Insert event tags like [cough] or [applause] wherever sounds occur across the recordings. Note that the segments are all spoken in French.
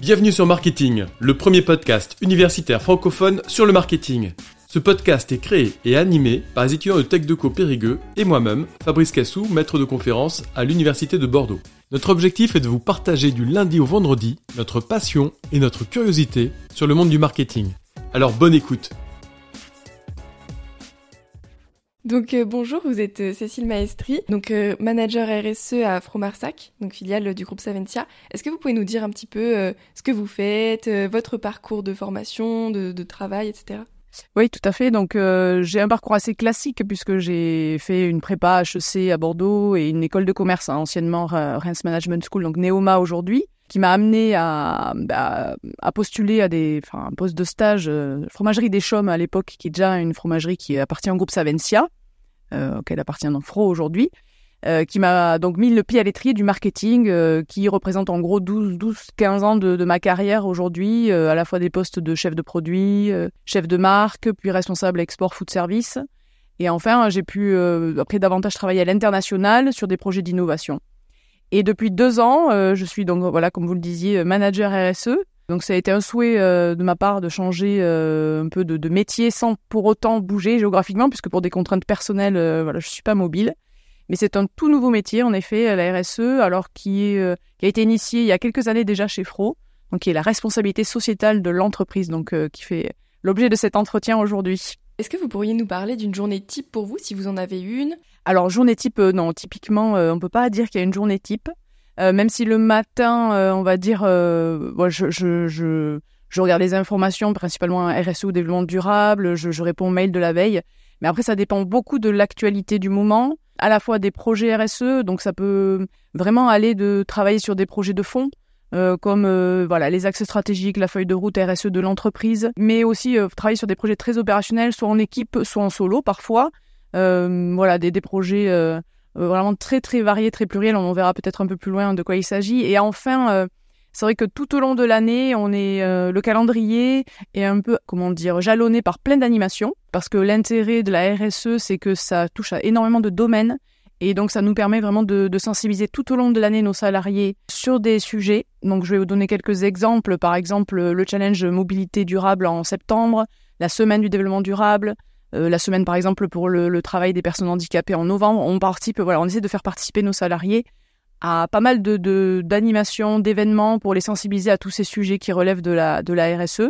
Bienvenue sur Marketing, le premier podcast universitaire francophone sur le marketing. Ce podcast est créé et animé par les étudiants de TechDeco Périgueux et moi-même, Fabrice Cassou, maître de conférence à l'Université de Bordeaux. Notre objectif est de vous partager du lundi au vendredi notre passion et notre curiosité sur le monde du marketing. Alors bonne écoute Donc euh, bonjour, vous êtes euh, Cécile Maestri, donc euh, manager RSE à Fromarsac, donc filiale du groupe Saventia. Est-ce que vous pouvez nous dire un petit peu ce que vous faites, votre parcours de formation, de, travail, etc. Oui, tout à fait. Donc, j'ai un parcours assez classique puisque j'ai fait une prépa HEC à Bordeaux et une école de commerce, hein, anciennement Reims Management School, donc Neoma aujourd'hui, qui m'a amené à, bah, postuler à des, un poste de stage fromagerie des Chaumes à l'époque, qui est déjà une fromagerie qui appartient au groupe Savencia euh, auquel appartient donc Fro aujourd'hui, euh, qui m'a donc mis le pied à l'étrier du marketing, euh, qui représente en gros 12-15 ans de, de, ma carrière aujourd'hui, à la fois des postes de chef de produit, chef de marque, puis responsable export food service. Et enfin, j'ai pu, après davantage travailler à l'international sur des projets d'innovation. Et depuis deux ans, je suis donc, voilà, comme vous le disiez, manager RSE donc ça a été un souhait euh, de ma part de changer euh, un peu de, métier sans pour autant bouger géographiquement, puisque pour des contraintes personnelles, euh, voilà, je suis pas mobile. Mais c'est un tout nouveau métier, en effet, la RSE, alors qui, qui a été initié il y a quelques années déjà chez Fro, donc qui est la responsabilité sociétale de l'entreprise, donc qui fait l'objet de cet entretien aujourd'hui. Est-ce que vous pourriez nous parler d'une journée type pour vous, si vous en avez une? Alors journée type, non, typiquement, on peut pas dire qu'il y a une journée type. Euh, même si le matin, euh, on va dire, euh, je, je, je, je, regarde les informations, principalement RSE ou développement durable, je, je réponds aux mails de la veille. Mais après, ça dépend beaucoup de l'actualité du moment, à la fois des projets RSE, donc ça peut vraiment aller de travailler sur des projets de fond, euh, comme euh, voilà les axes stratégiques, la feuille de route RSE de l'entreprise, mais aussi euh, travailler sur des projets très opérationnels, soit en équipe, soit en solo parfois. voilà des, des projets vraiment très très varié, très pluriel. On verra peut-être un peu plus loin de quoi il s'agit. Et enfin, euh, c'est vrai que tout au long de l'année, on est euh, le calendrier est un peu comment dire jalonné par plein d'animations parce que l'intérêt de la RSE, c'est que ça touche à énormément de domaines. Et donc, ça nous permet vraiment de, de sensibiliser tout au long de l'année nos salariés sur des sujets. Donc, je vais vous donner quelques exemples. Par exemple, le challenge mobilité durable en septembre, la semaine du développement durable, euh, la semaine, par exemple, pour le, travail des personnes handicapées en novembre, on participe, voilà, on essaie de faire participer nos salariés à pas mal de d'animations, d'événements pour les sensibiliser à tous ces sujets qui relèvent de la, de la RSE,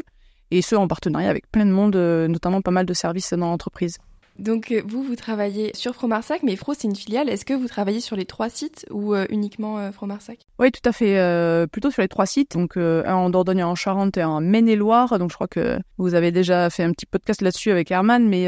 et ce en partenariat avec plein de monde, euh, notamment pas mal de services dans l'entreprise. Donc euh, vous, vous travaillez sur Fromarsac, mais Fro c'est une filiale. Est-ce que vous travaillez sur les trois sites ou euh, uniquement euh, Fromarsac? Oui, tout à fait. plutôt sur les trois sites. Donc un en Dordogne, en Charente et en Maine-et-Loire. Donc je crois que vous avez déjà fait un petit podcast là-dessus avec Herman, mais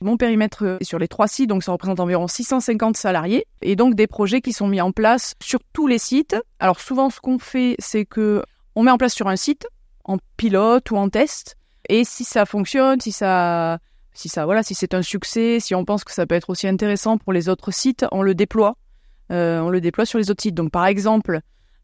mon périmètre est sur les trois sites, donc ça représente environ 650 salariés et donc des projets qui sont mis en place sur tous les sites. Alors souvent, ce qu'on fait, c'est que on met en place sur un site en pilote ou en test, et si ça fonctionne, si ça si ça, voilà, si c'est un succès, si on pense que ça peut être aussi intéressant pour les autres sites, on le déploie. Euh, on le déploie sur les autres sites. Donc, par exemple,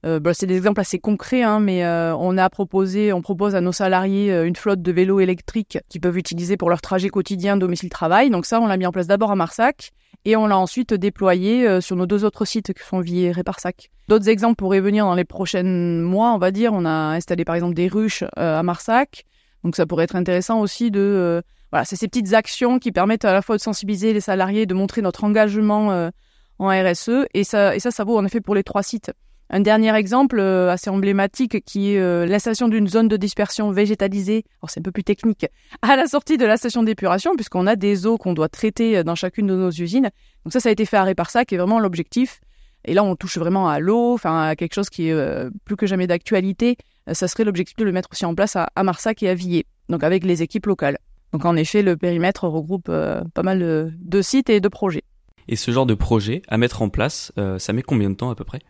euh, bah, c'est des exemples assez concrets, hein, mais euh, on a proposé, on propose à nos salariés une flotte de vélos électriques qu'ils peuvent utiliser pour leur trajet quotidien domicile-travail. Donc ça, on l'a mis en place d'abord à Marsac et on l'a ensuite déployé sur nos deux autres sites qui sont Villers et Parsac. D'autres exemples pourraient venir dans les prochains mois, on va dire. On a installé par exemple des ruches à Marsac. Donc ça pourrait être intéressant aussi de voilà, c'est ces petites actions qui permettent à la fois de sensibiliser les salariés, de montrer notre engagement euh, en RSE. Et ça, et ça, ça vaut en effet pour les trois sites. Un dernier exemple euh, assez emblématique qui est euh, l'installation d'une zone de dispersion végétalisée, alors c'est un peu plus technique, [laughs] à la sortie de la station d'épuration, puisqu'on a des eaux qu'on doit traiter dans chacune de nos usines. Donc ça, ça a été fait à Réparsac, qui est vraiment l'objectif. Et là, on touche vraiment à l'eau, enfin à quelque chose qui est plus que jamais d'actualité. ça serait l'objectif de le mettre aussi en place à, à Marsac et à Villers, donc avec les équipes locales. Donc en effet, le périmètre regroupe euh, pas mal de, sites et de projets. Et ce genre de projet à mettre en place, euh, ça met combien de temps à peu près?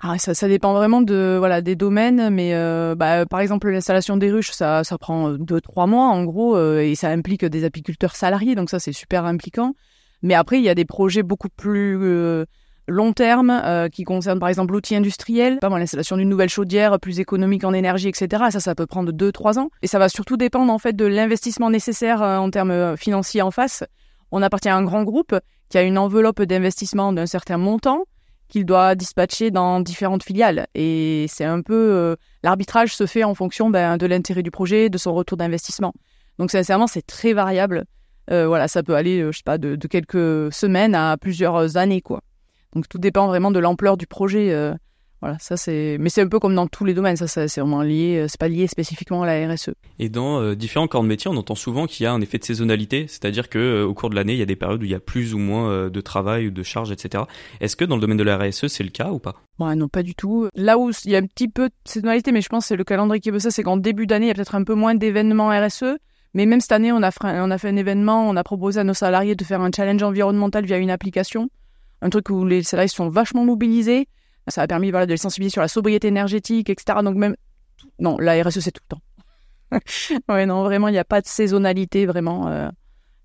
Ah, ça, ça dépend vraiment de voilà des domaines, mais euh, bah, par exemple l'installation des ruches, ça, ça prend deux trois mois en gros, et ça implique des apiculteurs salariés, donc ça c'est super impliquant. Mais après il y a des projets beaucoup plus long terme euh, qui concerne par exemple l'outil industriel, pas l'installation d'une nouvelle chaudière plus économique en énergie, etc. Ça, ça peut prendre 2-3 ans. Et ça va surtout dépendre en fait de l'investissement nécessaire euh, en termes euh, financiers en face. On appartient à un grand groupe qui a une enveloppe d'investissement d'un certain montant qu'il doit dispatcher dans différentes filiales. Et c'est un peu l'arbitrage se fait en fonction ben, de l'intérêt du projet, de son retour d'investissement. Donc sincèrement, c'est très variable. voilà, ça peut aller, je sais pas, de, de, quelques semaines à plusieurs années, quoi. Donc tout dépend vraiment de l'ampleur du projet. Voilà, ça c'est, mais c'est un peu comme dans tous les domaines, ça, c'est vraiment lié, euh, c'est pas lié spécifiquement à la RSE. Et dans euh, différents corps de métier, on entend souvent qu'il y a un effet de saisonnalité, c'est-à-dire que euh, au cours de l'année, il y a des périodes où il y a plus ou moins de travail ou de charges, etc. Est-ce que dans le domaine de la RSE, c'est le cas ou pas? Non, pas du tout. Là où il y a un petit peu de saisonnalité, mais je pense que c'est le calendrier qui veut ça, c'est qu'en début d'année, il y a peut-être un peu moins d'événements RSE. Mais même cette année, on a, fait, on a fait un événement, on a proposé à nos salariés de faire un challenge environnemental via une application. Un truc où les salariés sont vachement mobilisés. Ça a permis de les sensibiliser sur la sobriété énergétique, etc. Donc même, non, la RSE, c'est tout le temps. [laughs] ouais, non, vraiment, il n'y a pas de saisonnalité, vraiment. Euh,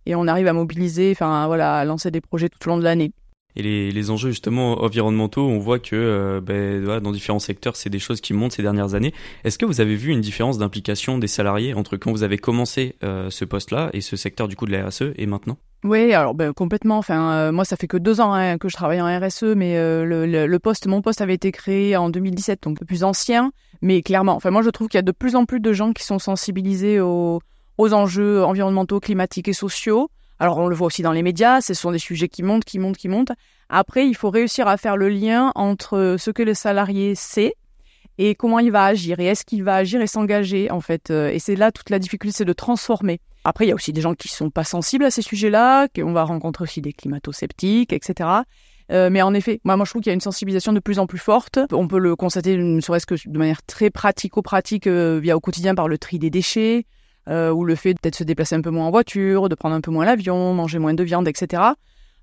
et on arrive à mobiliser, enfin, voilà, à lancer des projets tout au long de l'année. Et les, les, enjeux justement environnementaux, on voit que euh, ben, dans différents secteurs, c'est des choses qui montent ces dernières années. Est-ce que vous avez vu une différence d'implication des salariés entre quand vous avez commencé euh, ce poste-là et ce secteur du coup de la RSE et maintenant? Oui, alors ben, complètement. Enfin, euh, moi, ça fait que deux ans hein, que je travaille en RSE, mais euh, le, le, poste, mon poste avait été créé en 2017, donc le plus ancien. Mais clairement, enfin, moi, je trouve qu'il y a de plus en plus de gens qui sont sensibilisés aux, aux enjeux environnementaux, climatiques et sociaux. Alors, on le voit aussi dans les médias. Ce sont des sujets qui montent, qui montent, qui montent. Après, il faut réussir à faire le lien entre ce que le salarié sait et comment il va agir et est-ce qu'il va agir et s'engager en fait. Euh, et c'est là toute la difficulté, c'est de transformer. Après, il y a aussi des gens qui sont pas sensibles à ces sujets-là, qu'on va rencontrer aussi des climato-sceptiques, etc. Euh, mais en effet, moi, moi, je trouve qu'il y a une sensibilisation de plus en plus forte. On peut le constater, ne serait-ce que de manière très pratico-pratique, euh, via au quotidien par le tri des déchets, euh, ou le fait peut-être se déplacer un peu moins en voiture, de prendre un peu moins l'avion, manger moins de viande, etc.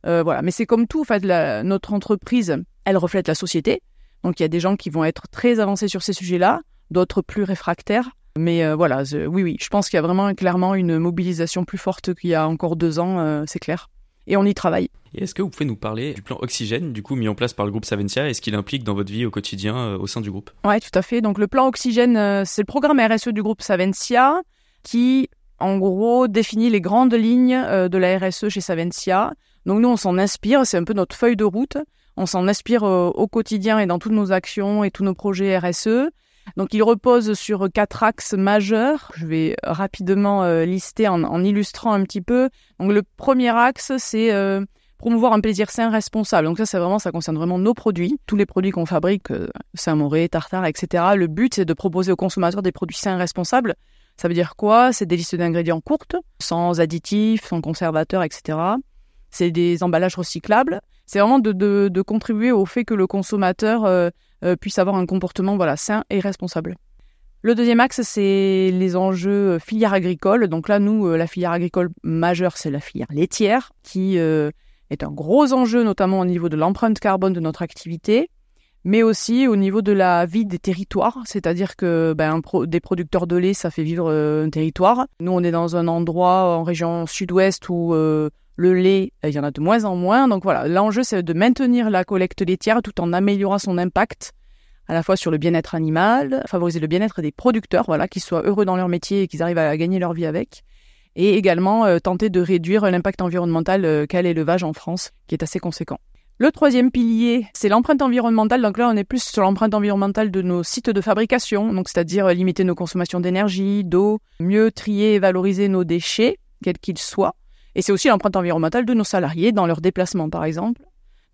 Voilà. Mais c'est comme tout, en fait, notre entreprise, elle reflète la société. Donc il y a des gens qui vont être très avancés sur ces sujets-là, d'autres plus réfractaires. Mais euh, voilà, oui, oui, je pense qu'il y a vraiment clairement une mobilisation plus forte qu'il y a encore deux ans, euh, c'est clair. Et on y travaille. Et est-ce que vous pouvez nous parler du plan Oxygène, du coup mis en place par le groupe Savencia, et ce qu'il implique dans votre vie au quotidien euh, au sein du groupe? Oui, tout à fait. Donc le plan Oxygène, c'est le programme RSE du groupe Savencia qui, en gros, définit les grandes lignes de la RSE chez Savencia. Donc nous, on s'en inspire, c'est un peu notre feuille de route. On s'en inspire au quotidien et dans toutes nos actions et tous nos projets RSE. Donc il repose sur quatre axes majeurs. Je vais rapidement euh, lister en, illustrant un petit peu. Donc le premier axe, c'est euh, promouvoir un plaisir sain responsable. Donc ça, c'est vraiment, ça concerne vraiment nos produits, tous les produits qu'on fabrique, euh, Saint-Moré, Tartare, etc. Le but, c'est de proposer aux consommateurs des produits sains responsables. Ça veut dire quoi? C'est des listes d'ingrédients courtes, sans additifs, sans conservateurs, etc. C'est des emballages recyclables. C'est vraiment de, contribuer au fait que le consommateur euh, euh, puisse avoir un comportement voilà, sain et responsable. Le deuxième axe, c'est les enjeux euh, filière agricole. Donc là, nous, euh, la filière agricole majeure, c'est la filière laitière, qui est un gros enjeu, notamment au niveau de l'empreinte carbone de notre activité, mais aussi au niveau de la vie des territoires. C'est-à-dire que ben, des producteurs de lait, ça fait vivre un territoire. Nous, on est dans un endroit en région sud-ouest où le lait, il y en a de moins en moins. Donc voilà, l'enjeu, c'est de maintenir la collecte laitière tout en améliorant son impact à la fois sur le bien-être animal, favoriser le bien-être des producteurs, voilà, qu'ils soient heureux dans leur métier et qu'ils arrivent à gagner leur vie avec, et également euh, tenter de réduire l'impact environnemental euh, qu'a l'élevage en France, qui est assez conséquent. Le troisième pilier, c'est l'empreinte environnementale. Donc là, on est plus sur l'empreinte environnementale de nos sites de fabrication, donc c'est-à-dire euh, limiter nos consommations d'énergie, d'eau, mieux trier et valoriser nos déchets, quels qu'ils soient, et c'est aussi l'empreinte environnementale de nos salariés dans leurs déplacements, par exemple.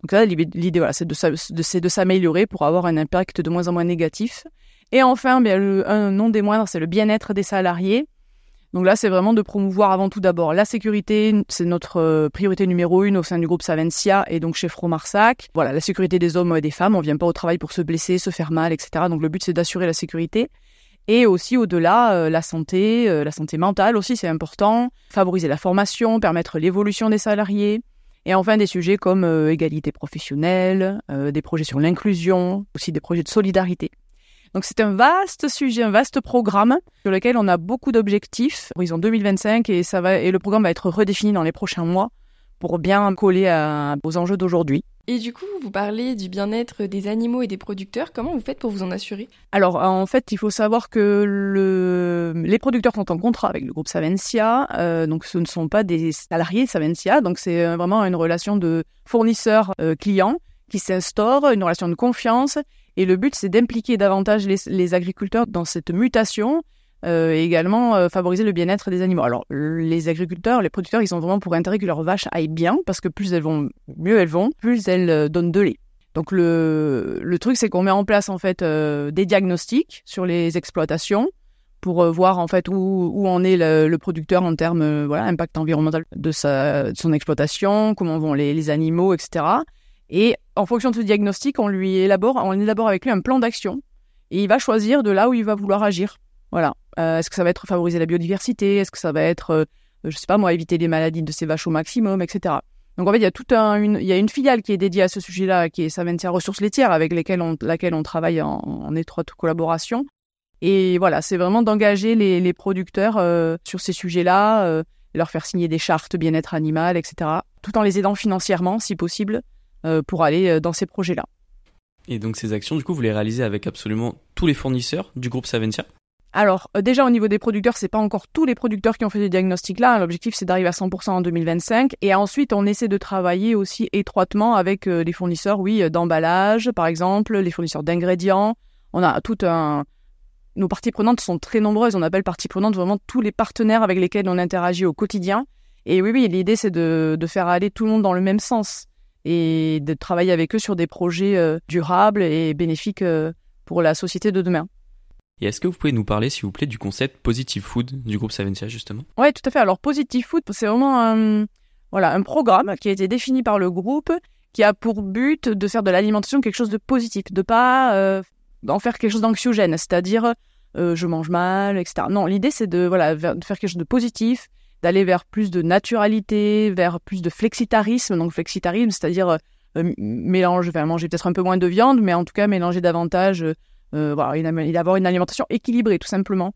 Donc là, l'idée, voilà, c'est de, s'améliorer pour avoir un impact de moins en moins négatif. Et enfin, bien, un nom des moindres, c'est le bien-être des salariés. Donc là, c'est vraiment de promouvoir avant tout d'abord la sécurité, c'est notre euh, priorité numéro une au sein du groupe Savencia et donc chez Fromarsac. Voilà, la sécurité des hommes et des femmes, on vient pas au travail pour se blesser, se faire mal, etc. Donc le but, c'est d'assurer la sécurité. Et aussi au-delà, euh, la santé, euh, la santé mentale aussi, c'est important. Favoriser la formation, permettre l'évolution des salariés. Et enfin, des sujets comme euh, égalité professionnelle, des projets sur l'inclusion, aussi des projets de solidarité. Donc c'est un vaste sujet, un vaste programme sur lequel on a beaucoup d'objectifs. Horizon 2025 et ça va et le programme va être redéfini dans les prochains mois pour bien coller aux enjeux d'aujourd'hui. Et du coup, vous parlez du bien-être des animaux et des producteurs. Comment vous faites pour vous en assurer? Alors, en fait, il faut savoir que le... les producteurs sont en contrat avec le groupe Savencia. Euh, donc, ce ne sont pas des salariés Savencia. Donc, c'est euh, vraiment une relation de fournisseur-client qui s'instaure, une relation de confiance. Et le but, c'est d'impliquer davantage les, les, agriculteurs dans cette mutation euh, et également euh, favoriser le bien-être des animaux. Alors, les agriculteurs, les producteurs, ils ont vraiment pour intérêt que leurs vaches aillent bien parce que plus elles vont, mieux elles vont, plus elles euh, donnent de lait. Donc le, le truc, c'est qu'on met en place en fait euh, des diagnostics sur les exploitations pour euh, voir en fait où, où en est le, producteur en termes euh, voilà impact environnemental de, sa, son exploitation, comment vont les, les, animaux, etc. Et en fonction de ce diagnostic, on lui élabore, on élabore avec lui un plan d'action et il va choisir de là où il va vouloir agir. Voilà. Euh, est-ce que ça va être favoriser la biodiversité? Est-ce que ça va être, je sais pas moi, éviter les maladies de ses vaches au maximum, etc. Donc en fait, il y a tout un, une, filiale qui est dédiée à ce sujet-là, qui est Saventia Ressources laitières, avec laquelle on travaille en, étroite collaboration. Et voilà, c'est vraiment d'engager les, producteurs euh, sur ces sujets-là, euh, leur faire signer des chartes bien-être animal, etc., tout en les aidant financièrement, si possible, euh, pour aller euh, dans ces projets-là. Et donc ces actions, du coup, vous les réalisez avec absolument tous les fournisseurs du groupe Saventia? Alors, euh, déjà au niveau des producteurs, c'est pas encore tous les producteurs qui ont fait ce diagnostic-là. L'objectif, c'est d'arriver à 100% en 2025. Et ensuite, on essaie de travailler aussi étroitement avec euh, les fournisseurs, oui, euh, d'emballage, par exemple, les fournisseurs d'ingrédients. On a tout un... Nos parties prenantes sont très nombreuses. On appelle parties prenantes vraiment tous les partenaires avec lesquels on interagit au quotidien. Et oui, oui, l'idée, c'est de, faire aller tout le monde dans le même sens et de travailler avec eux sur des projets durables et bénéfiques pour la société de demain. Et est-ce que vous pouvez nous parler, s'il vous plaît, du concept Positive Food du groupe Saventia, justement? Oui, tout à fait. Alors, Positive Food, c'est vraiment un, voilà, un programme qui a été défini par le groupe qui a pour but de faire de l'alimentation quelque chose de positif, de pas euh, en faire quelque chose d'anxiogène, c'est-à-dire euh, je mange mal, etc. Non, l'idée c'est de voilà faire quelque chose de positif, d'aller vers plus de naturalité, vers plus de flexitarisme. Donc flexitarisme, c'est-à-dire euh, mélange, manger peut-être un peu moins de viande, mais en tout cas mélanger davantage euh, voilà, il avoir une alimentation équilibrée tout simplement.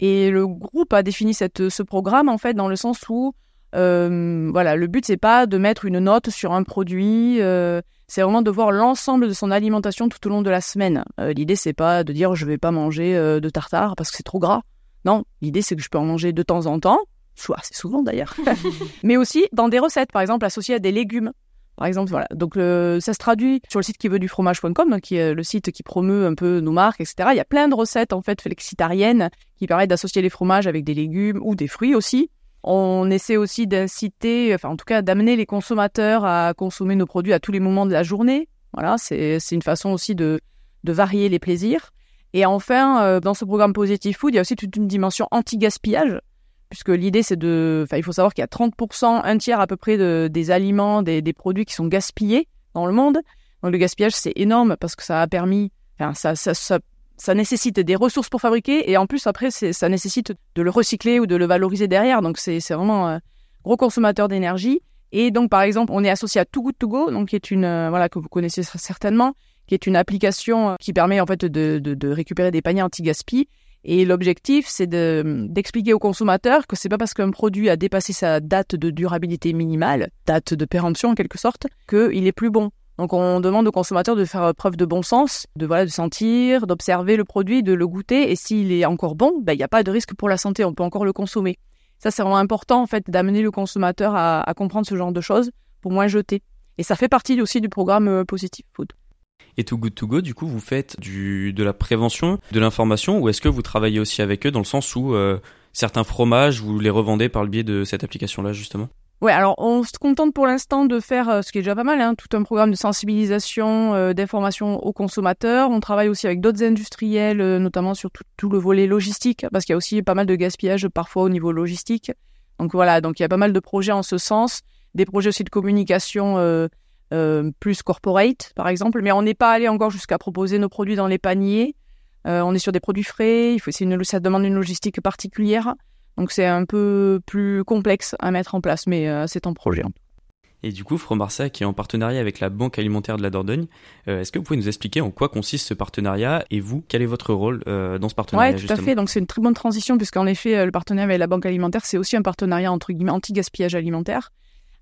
Et le groupe a défini cette, ce programme en fait dans le sens où euh, voilà, le but c'est pas de mettre une note sur un produit, euh, c'est vraiment de voir l'ensemble de son alimentation tout au long de la semaine. Euh, l'idée c'est pas de dire je vais pas manger euh, de tartare parce que c'est trop gras. Non, l'idée c'est que je peux en manger de temps en temps, soit assez souvent d'ailleurs, [laughs] mais aussi dans des recettes, par exemple associées à des légumes. Par exemple, voilà. Donc, ça se traduit sur le site qui veut du fromage.com, hein, qui est le site qui promeut un peu nos marques, etc. Il y a plein de recettes, en fait, flexitariennes qui permettent d'associer les fromages avec des légumes ou des fruits aussi. On essaie aussi d'inciter, enfin, en tout cas, d'amener les consommateurs à consommer nos produits à tous les moments de la journée. Voilà, c'est une façon aussi de, de varier les plaisirs. Et enfin, euh, dans ce programme Positive Food, il y a aussi toute une dimension anti-gaspillage puisque l'idée c'est de, enfin il faut savoir qu'il y a 30%, un tiers à peu près de, des aliments, des, des, produits qui sont gaspillés dans le monde. Donc le gaspillage c'est énorme parce que ça a permis, enfin ça, ça, ça, ça nécessite des ressources pour fabriquer et en plus après ça nécessite de le recycler ou de le valoriser derrière. Donc c'est vraiment un gros consommateur d'énergie. Et donc par exemple on est associé à Too Good To Go, donc qui est une, euh, voilà que vous connaissez certainement, qui est une application qui permet en fait de, de, de récupérer des paniers anti-gaspi et l'objectif, c'est d'expliquer aux consommateurs que c'est pas parce qu'un produit a dépassé sa date de durabilité minimale, date de péremption en quelque sorte, qu'il est plus bon. Donc on demande aux consommateurs de faire preuve de bon sens, de voilà, de sentir, d'observer le produit, de le goûter, et s'il est encore bon, ben, il n'y a pas de risque pour la santé, on peut encore le consommer. Ça c'est vraiment important en fait d'amener le consommateur à, à comprendre ce genre de choses pour moins jeter. Et ça fait partie aussi du programme euh, Positive Food. Et Too Good To Go, du coup, vous faites de la prévention, de l'information, ou est-ce que vous travaillez aussi avec eux dans le sens où euh, certains fromages, vous les revendez par le biais de cette application-là, justement? Ouais, alors on se contente pour l'instant de faire, euh, ce qui est déjà pas mal, hein, tout un programme de sensibilisation, euh, d'information aux consommateurs. On travaille aussi avec d'autres industriels, notamment sur tout, tout, le volet logistique, parce qu'il y a aussi pas mal de gaspillage parfois au niveau logistique. Donc voilà, donc il y a pas mal de projets en ce sens, des projets aussi de communication euh, plus corporate, par exemple, mais on n'est pas allé encore jusqu'à proposer nos produits dans les paniers. Euh, on est sur des produits frais, il faut, une, ça demande une logistique particulière, donc c'est un peu plus complexe à mettre en place, mais euh, c'est en projet. Et du coup, Fromarsa, qui est en partenariat avec la Banque alimentaire de la Dordogne, euh, est-ce que vous pouvez nous expliquer en quoi consiste ce partenariat et vous, quel est votre rôle euh, dans ce partenariat Oui, tout à fait. Donc c'est une très bonne transition puisqu'en effet, le partenariat avec la Banque alimentaire, c'est aussi un partenariat entre guillemets anti-gaspillage alimentaire.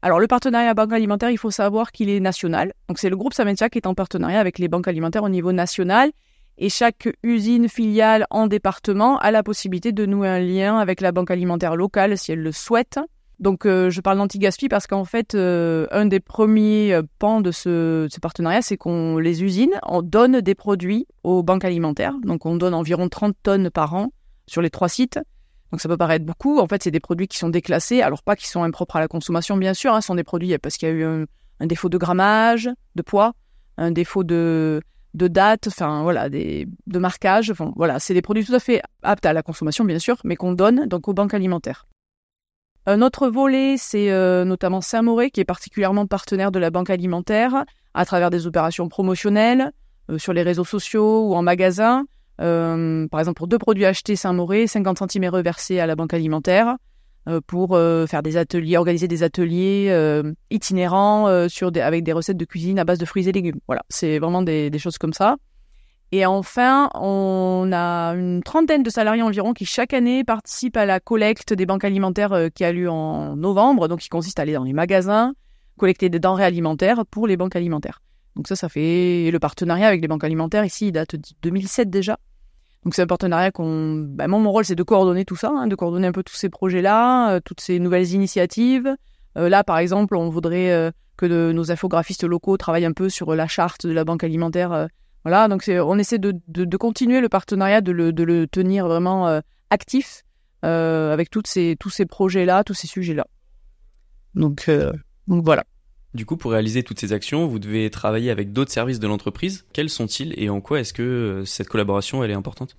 Alors le partenariat banque alimentaire, il faut savoir qu'il est national. Donc c'est le groupe Saventia qui est en partenariat avec les banques alimentaires au niveau national. Et chaque usine filiale en département a la possibilité de nouer un lien avec la banque alimentaire locale si elle le souhaite. Donc, je parle d'anti-gaspi parce qu'en fait, un des premiers pans de ce, ce partenariat, c'est qu'on les usines, on donne des produits aux banques alimentaires. Donc, on donne environ 30 tonnes par an sur les trois sites. Donc ça peut paraître beaucoup. En fait, c'est des produits qui sont déclassés. Alors pas qui sont impropres à la consommation, bien sûr. Hein, ce sont des produits parce qu'il y a eu un, défaut de grammage, de poids, un défaut de, date, enfin voilà, de marquage. Voilà, c'est des produits tout à fait aptes à la consommation, bien sûr, mais qu'on donne donc aux banques alimentaires. Un autre volet, c'est euh, notamment Saint-Mauré, qui est particulièrement partenaire de la banque alimentaire à travers des opérations promotionnelles euh, sur les réseaux sociaux ou en magasin. Euh, par exemple, pour deux produits achetés Saint-Mauré, 50 centimes est reversé à la banque alimentaire euh, pour euh, faire des ateliers, organiser des ateliers itinérants sur des, avec des recettes de cuisine à base de fruits et légumes. Voilà, c'est vraiment des, des, choses comme ça. Et enfin, on a une trentaine de salariés environ qui chaque année participent à la collecte des banques alimentaires qui a lieu en novembre, donc qui consiste à aller dans les magasins, collecter des denrées alimentaires pour les banques alimentaires. Donc ça, ça fait le partenariat avec les banques alimentaires ici, il date de 2007 déjà. Donc c'est un partenariat qu'on, bah, moi mon rôle c'est de coordonner tout ça, hein, de coordonner un peu tous ces projets-là, euh, toutes ces nouvelles initiatives. Euh, là par exemple, on voudrait euh, que nos infographistes locaux travaillent un peu sur la charte de la banque alimentaire. voilà, donc on essaie de, de, continuer le partenariat, de le, le tenir vraiment actif avec toutes ces, tous ces projets-là, tous ces sujets-là. Donc, donc voilà. Du coup, pour réaliser toutes ces actions, vous devez travailler avec d'autres services de l'entreprise. Quels sont-ils et en quoi est-ce que euh, cette collaboration elle est importante?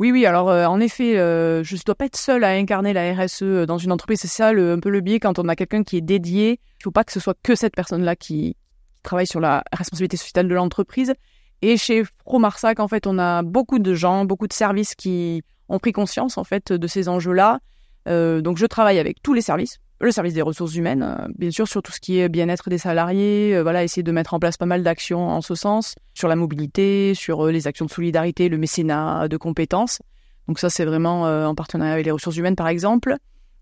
Oui, oui. Alors, euh, en effet, euh, je ne dois pas être seul à incarner la RSE dans une entreprise. C'est ça un peu le biais quand on a quelqu'un qui est dédié. Il ne faut pas que ce soit que cette personne-là qui, travaille sur la responsabilité sociétale de l'entreprise. Et chez Fromarsac, en fait, on a beaucoup de gens, beaucoup de services qui ont pris conscience en fait de ces enjeux-là. donc, je travaille avec tous les services le service des ressources humaines, euh, bien sûr sur tout ce qui est bien-être des salariés, euh, voilà, essayer de mettre en place pas mal d'actions en ce sens, sur la mobilité, sur euh, les actions de solidarité, le mécénat de compétences. Donc ça, c'est vraiment en partenariat avec les ressources humaines, par exemple.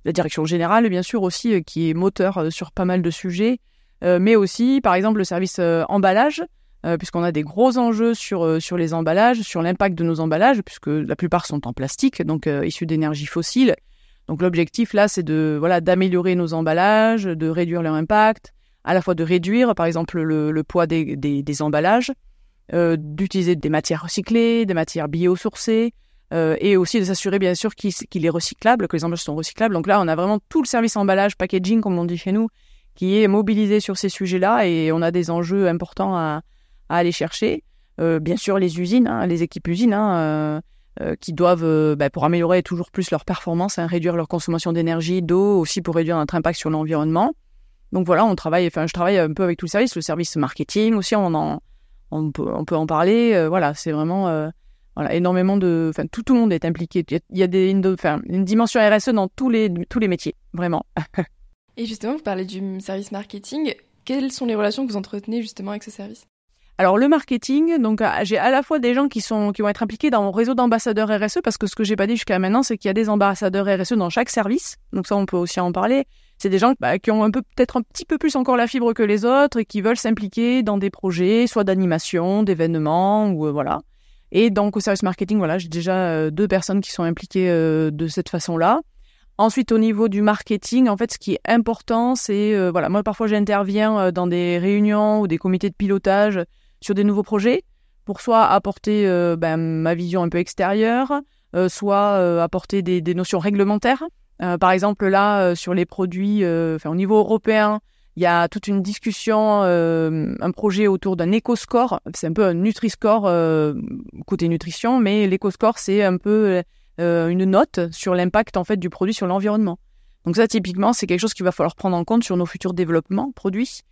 La direction générale, bien sûr, aussi, qui est moteur sur pas mal de sujets, mais aussi, par exemple, le service emballage, puisqu'on a des gros enjeux sur, sur les emballages, sur l'impact de nos emballages, puisque la plupart sont en plastique, donc issus d'énergie fossile. Donc l'objectif là, c'est de voilà d'améliorer nos emballages, de réduire leur impact, à la fois de réduire par exemple le, poids des, des, emballages, euh, d'utiliser des matières recyclées, des matières biosourcées, euh, et aussi de s'assurer bien sûr qu'il est recyclable, que les emballages sont recyclables. Donc là, on a vraiment tout le service emballage, packaging comme on dit chez nous, qui est mobilisé sur ces sujets-là, et on a des enjeux importants à, aller chercher. Euh, bien sûr, les usines, hein, les équipes usines. Hein, euh, qui doivent, euh, bah, pour améliorer toujours plus leur performance, hein, réduire leur consommation d'énergie, d'eau, aussi pour réduire notre impact sur l'environnement. Donc voilà, on travaille, je travaille un peu avec tout le service, le service marketing aussi, on peut, en parler. Euh, voilà, c'est vraiment énormément de, enfin tout, le monde est impliqué. Il y a, une, dimension RSE dans tous les métiers, vraiment. [laughs] Et justement, vous parlez du service marketing. Quelles sont les relations que vous entretenez justement avec ce service? Alors le marketing, donc ah, j'ai à la fois des gens qui sont qui vont être impliqués dans mon réseau d'ambassadeurs RSE parce que ce que j'ai pas dit jusqu'à maintenant, c'est qu'il y a des ambassadeurs RSE dans chaque service. Donc ça, on peut aussi en parler. C'est des gens bah, qui ont un peu peut-être un petit peu plus encore la fibre que les autres et qui veulent s'impliquer dans des projets, soit d'animation, d'événements ou euh, voilà. Et donc au service marketing, voilà, j'ai déjà euh, deux personnes qui sont impliquées euh, de cette façon-là. Ensuite, au niveau du marketing, en fait, ce qui est important, c'est voilà, moi parfois j'interviens dans des réunions ou des comités de pilotage sur des nouveaux projets pour soit apporter euh, ben, ma vision un peu extérieure, euh, soit euh, apporter des, notions réglementaires. par exemple, là, sur les produits, au niveau européen, il y a toute une discussion, un projet autour d'un éco-score. C'est un peu un Nutri-Score côté nutrition, mais l'éco-score, c'est un peu une note sur l'impact en fait du produit sur l'environnement. Donc ça, typiquement, c'est quelque chose qu'il va falloir prendre en compte sur nos futurs développements produits.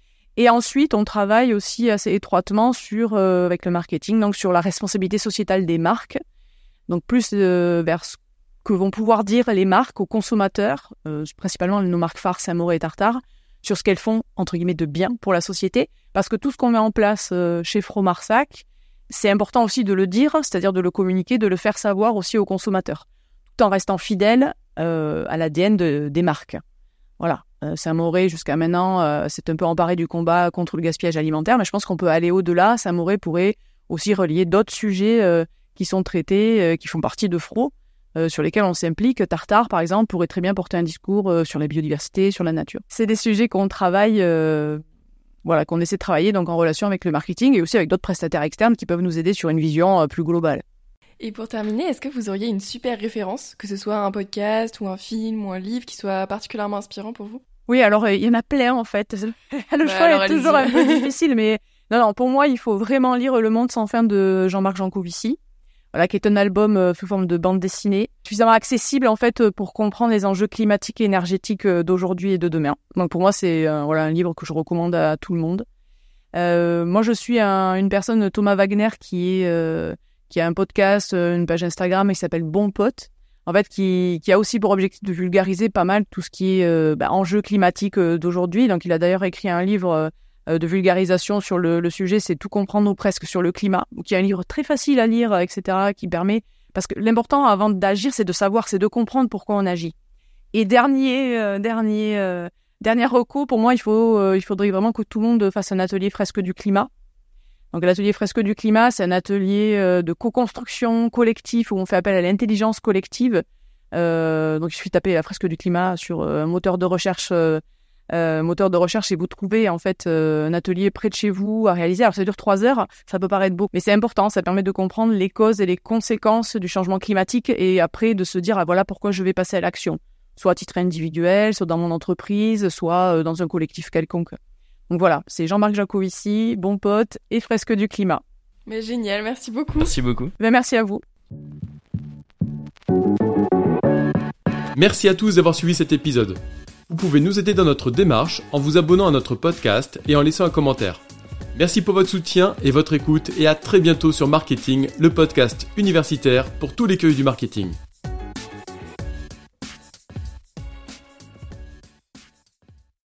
Et ensuite, on travaille aussi assez étroitement sur, euh, avec le marketing, donc sur la responsabilité sociétale des marques. Donc plus euh, vers ce que vont pouvoir dire les marques aux consommateurs, euh, principalement nos marques phares Samouraï et Tartare, sur ce qu'elles font, entre guillemets, de bien pour la société. Parce que tout ce qu'on met en place chez Fromarsac, c'est important aussi de le dire, c'est-à-dire de le communiquer, de le faire savoir aussi aux consommateurs, tout en restant fidèle à l'ADN des marques. Voilà. Euh, Saint-Mauré, jusqu'à maintenant, euh, c'est un peu emparé du combat contre le gaspillage alimentaire, mais je pense qu'on peut aller au-delà. Saint-Mauré pourrait aussi relier d'autres sujets euh, qui sont traités, qui font partie de FRO, sur lesquels on s'implique. Tartare, par exemple, pourrait très bien porter un discours sur la biodiversité, sur la nature. C'est des sujets qu'on travaille voilà, qu'on essaie de travailler donc en relation avec le marketing et aussi avec d'autres prestataires externes qui peuvent nous aider sur une vision plus globale. Et pour terminer, est-ce que vous auriez une super référence, que ce soit un podcast ou un film ou un livre qui soit particulièrement inspirant pour vous? Oui, alors il y en a plein en fait. [laughs] Le choix est toujours un peu [laughs] difficile, mais non, non, pour moi, il faut vraiment lire Le Monde sans fin de Jean-Marc Jancovici. Voilà, qui est un album euh, sous forme de bande dessinée, suffisamment accessible en fait euh, pour comprendre les enjeux climatiques et énergétiques euh, d'aujourd'hui et de demain. Donc pour moi, c'est voilà un livre que je recommande à tout le monde. moi, je suis une personne, Thomas Wagner, qui est qui a un podcast, une page Instagram qui s'appelle Bon Pote. En fait, qui, a aussi pour objectif de vulgariser pas mal tout ce qui est bah, enjeux climatiques d'aujourd'hui. Donc, il a d'ailleurs écrit un livre euh, de vulgarisation sur le, sujet, c'est tout comprendre ou presque sur le climat, qui est un livre très facile à lire, etc., qui permet parce que l'important avant d'agir, c'est de savoir, c'est de comprendre pourquoi on agit. Et dernier, euh, dernier, euh, dernier recours, pour moi, il faut, il faudrait vraiment que tout le monde fasse un atelier fresque du climat. Donc l'atelier fresque du climat, c'est un atelier de co-construction collective où on fait appel à l'intelligence collective. donc il suffit de taper la fresque du climat sur un moteur de recherche euh, moteur de recherche et vous trouvez en fait euh, un atelier près de chez vous à réaliser. Alors ça dure trois heures, ça peut paraître beau, mais c'est important, ça permet de comprendre les causes et les conséquences du changement climatique et après de se dire ah voilà pourquoi je vais passer à l'action, soit à titre individuel, soit dans mon entreprise, soit euh, dans un collectif quelconque. Donc voilà, c'est Jean-Marc Jacovici, bon pote et fresque du climat. Mais génial, merci beaucoup. Merci beaucoup. Ben, merci à vous. Merci à tous d'avoir suivi cet épisode. Vous pouvez nous aider dans notre démarche en vous abonnant à notre podcast et en laissant un commentaire. Merci pour votre soutien et votre écoute et à très bientôt sur Marketing, le podcast universitaire pour tous les cueils du marketing.